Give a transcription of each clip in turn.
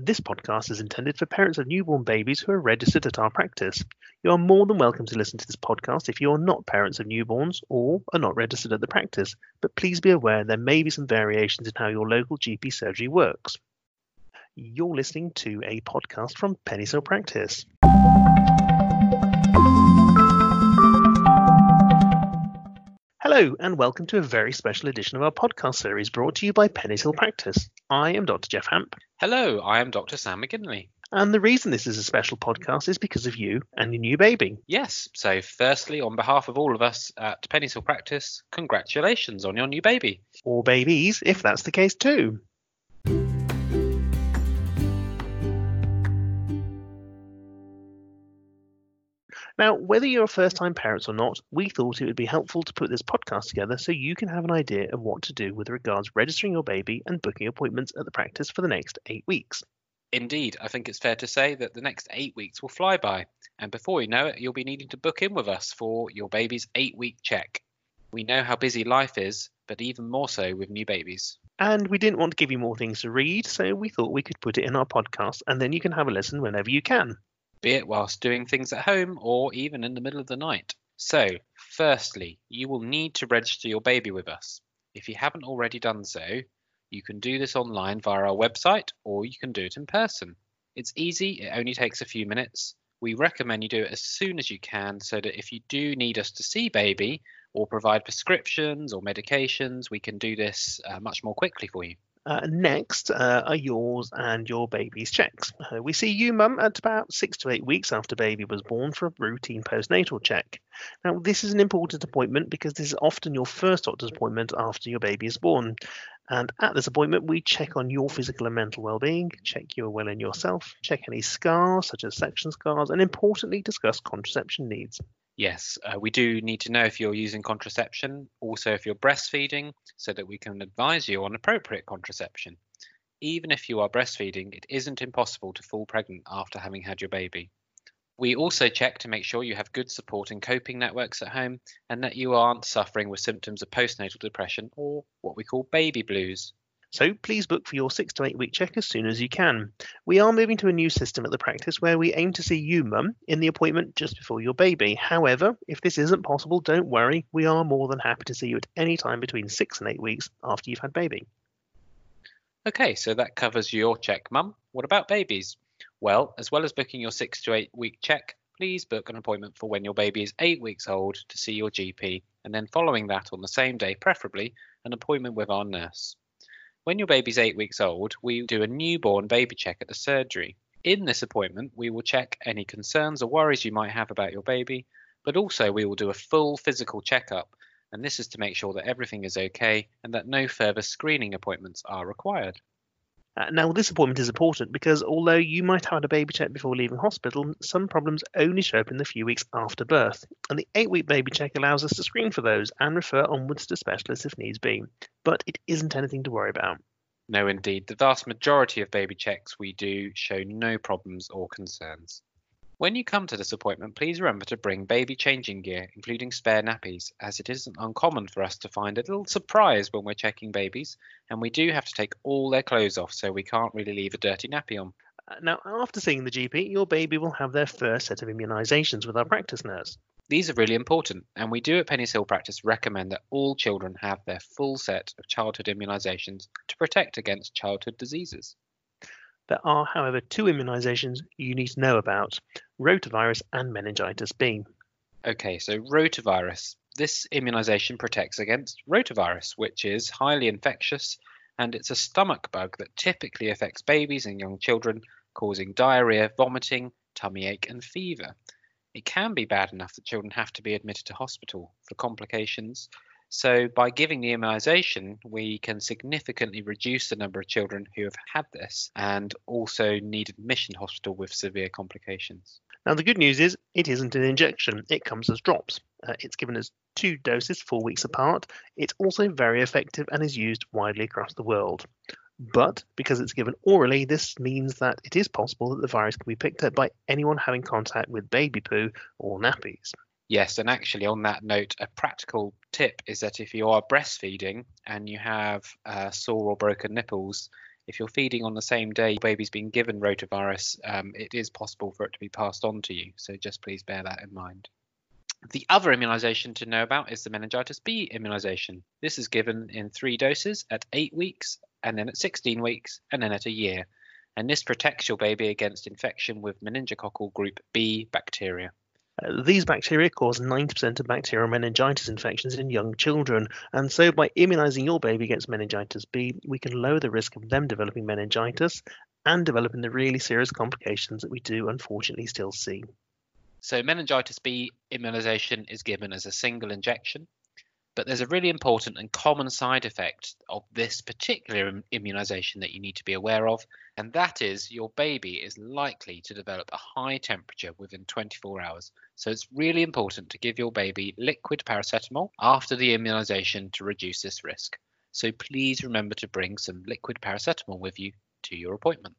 This podcast is intended for parents of newborn babies who are registered at our practice. You are more than welcome to listen to this podcast if you are not parents of newborns or are not registered at the practice, but please be aware there may be some variations in how your local GP surgery works. You're listening to a podcast from Penny's Hill Practice. Hello, and welcome to a very special edition of our podcast series brought to you by Penny's Hill Practice. I am Dr. Jeff Hamp. Hello, I am Dr. Sam McGinley. And the reason this is a special podcast is because of you and your new baby. Yes, so firstly, on behalf of all of us at Penny's Hill Practice, congratulations on your new baby. Or babies, if that's the case too. Now, whether you're first time parents or not, we thought it would be helpful to put this podcast together so you can have an idea of what to do with regards registering your baby and booking appointments at the practice for the next eight weeks. Indeed, I think it's fair to say that the next eight weeks will fly by, and before you know it, you'll be needing to book in with us for your baby's eight week check. We know how busy life is, but even more so with new babies. And we didn't want to give you more things to read, so we thought we could put it in our podcast and then you can have a listen whenever you can be it whilst doing things at home or even in the middle of the night. So, firstly, you will need to register your baby with us. If you haven't already done so, you can do this online via our website or you can do it in person. It's easy, it only takes a few minutes. We recommend you do it as soon as you can so that if you do need us to see baby or provide prescriptions or medications, we can do this uh, much more quickly for you. Uh, next uh, are yours and your baby's checks. Uh, we see you, mum, at about six to eight weeks after baby was born for a routine postnatal check. Now, this is an important appointment because this is often your first doctor's appointment after your baby is born. And at this appointment, we check on your physical and mental well-being, check you are well in yourself, check any scars such as section scars, and importantly, discuss contraception needs. Yes, uh, we do need to know if you're using contraception, also if you're breastfeeding, so that we can advise you on appropriate contraception. Even if you are breastfeeding, it isn't impossible to fall pregnant after having had your baby. We also check to make sure you have good support and coping networks at home and that you aren't suffering with symptoms of postnatal depression or what we call baby blues. So please book for your six to eight week check as soon as you can. We are moving to a new system at the practice where we aim to see you, mum, in the appointment just before your baby. However, if this isn't possible, don't worry. We are more than happy to see you at any time between six and eight weeks after you've had baby. Okay, so that covers your check, mum. What about babies? Well, as well as booking your six to eight week check, please book an appointment for when your baby is eight weeks old to see your GP, and then following that on the same day, preferably, an appointment with our nurse. When your baby's eight weeks old, we do a newborn baby check at the surgery. In this appointment, we will check any concerns or worries you might have about your baby, but also we will do a full physical checkup, and this is to make sure that everything is okay and that no further screening appointments are required. Uh, now, this appointment is important because although you might have had a baby check before leaving hospital, some problems only show up in the few weeks after birth. And the eight week baby check allows us to screen for those and refer onwards to specialists if needs be. But it isn't anything to worry about. No, indeed. The vast majority of baby checks we do show no problems or concerns. When you come to this appointment, please remember to bring baby changing gear, including spare nappies, as it isn't uncommon for us to find a little surprise when we're checking babies, and we do have to take all their clothes off, so we can't really leave a dirty nappy on. Uh, now, after seeing the GP, your baby will have their first set of immunisations with our practice nurse. These are really important, and we do at Penny's Hill Practice recommend that all children have their full set of childhood immunisations to protect against childhood diseases. There are, however, two immunisations you need to know about rotavirus and meningitis B. Okay, so rotavirus. This immunisation protects against rotavirus, which is highly infectious and it's a stomach bug that typically affects babies and young children, causing diarrhea, vomiting, tummy ache, and fever. It can be bad enough that children have to be admitted to hospital for complications, so by giving the immunization, we can significantly reduce the number of children who have had this and also need admission hospital with severe complications. Now, the good news is it isn't an injection, it comes as drops. Uh, it's given as two doses four weeks apart. It's also very effective and is used widely across the world. But because it's given orally, this means that it is possible that the virus can be picked up by anyone having contact with baby poo or nappies. Yes, and actually, on that note, a practical tip is that if you are breastfeeding and you have uh, sore or broken nipples, If you're feeding on the same day your baby's been given rotavirus, um, it is possible for it to be passed on to you. So just please bear that in mind. The other immunisation to know about is the meningitis B immunisation. This is given in three doses at eight weeks, and then at 16 weeks, and then at a year. And this protects your baby against infection with meningococcal group B bacteria. These bacteria cause 90% of bacterial meningitis infections in young children, and so by immunizing your baby against meningitis B, we can lower the risk of them developing meningitis and developing the really serious complications that we do unfortunately still see. So meningitis B immunization is given as a single injection, but there's a really important and common side effect of this particular immunization that you need to be aware of, and that is your baby is likely to develop a high temperature within 24 hours. So it's really important to give your baby liquid paracetamol after the immunization to reduce this risk. So please remember to bring some liquid paracetamol with you to your appointment.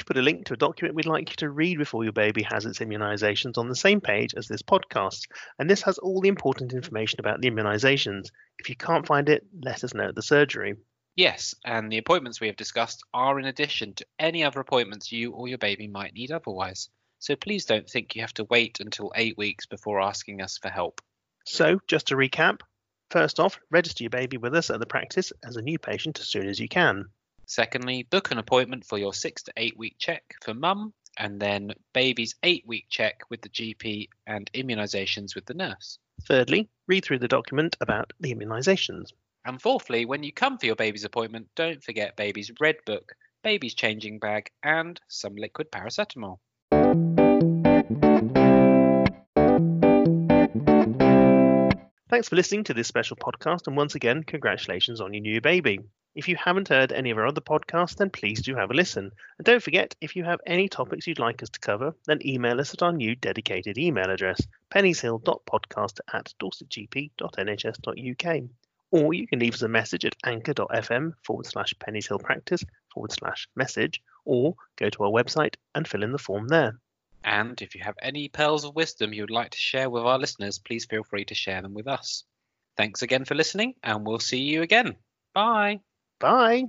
We've put a link to a document we'd like you to read before your baby has its immunisations on the same page as this podcast, and this has all the important information about the immunisations. If you can't find it, let us know at the surgery. Yes, and the appointments we have discussed are in addition to any other appointments you or your baby might need otherwise. So please don't think you have to wait until eight weeks before asking us for help. So, just to recap first off, register your baby with us at the practice as a new patient as soon as you can. Secondly, book an appointment for your six to eight week check for mum, and then baby's eight week check with the GP and immunisations with the nurse. Thirdly, read through the document about the immunisations. And fourthly, when you come for your baby's appointment, don't forget baby's red book, baby's changing bag, and some liquid paracetamol. Thanks for listening to this special podcast, and once again, congratulations on your new baby. If you haven't heard any of our other podcasts, then please do have a listen. And don't forget, if you have any topics you'd like us to cover, then email us at our new dedicated email address, pennieshill.podcast at dorsetgp.nhs.uk. Or you can leave us a message at anchor.fm forward slash pennieshillpractice forward slash message, or go to our website and fill in the form there. And if you have any pearls of wisdom you would like to share with our listeners, please feel free to share them with us. Thanks again for listening, and we'll see you again. Bye. Bye.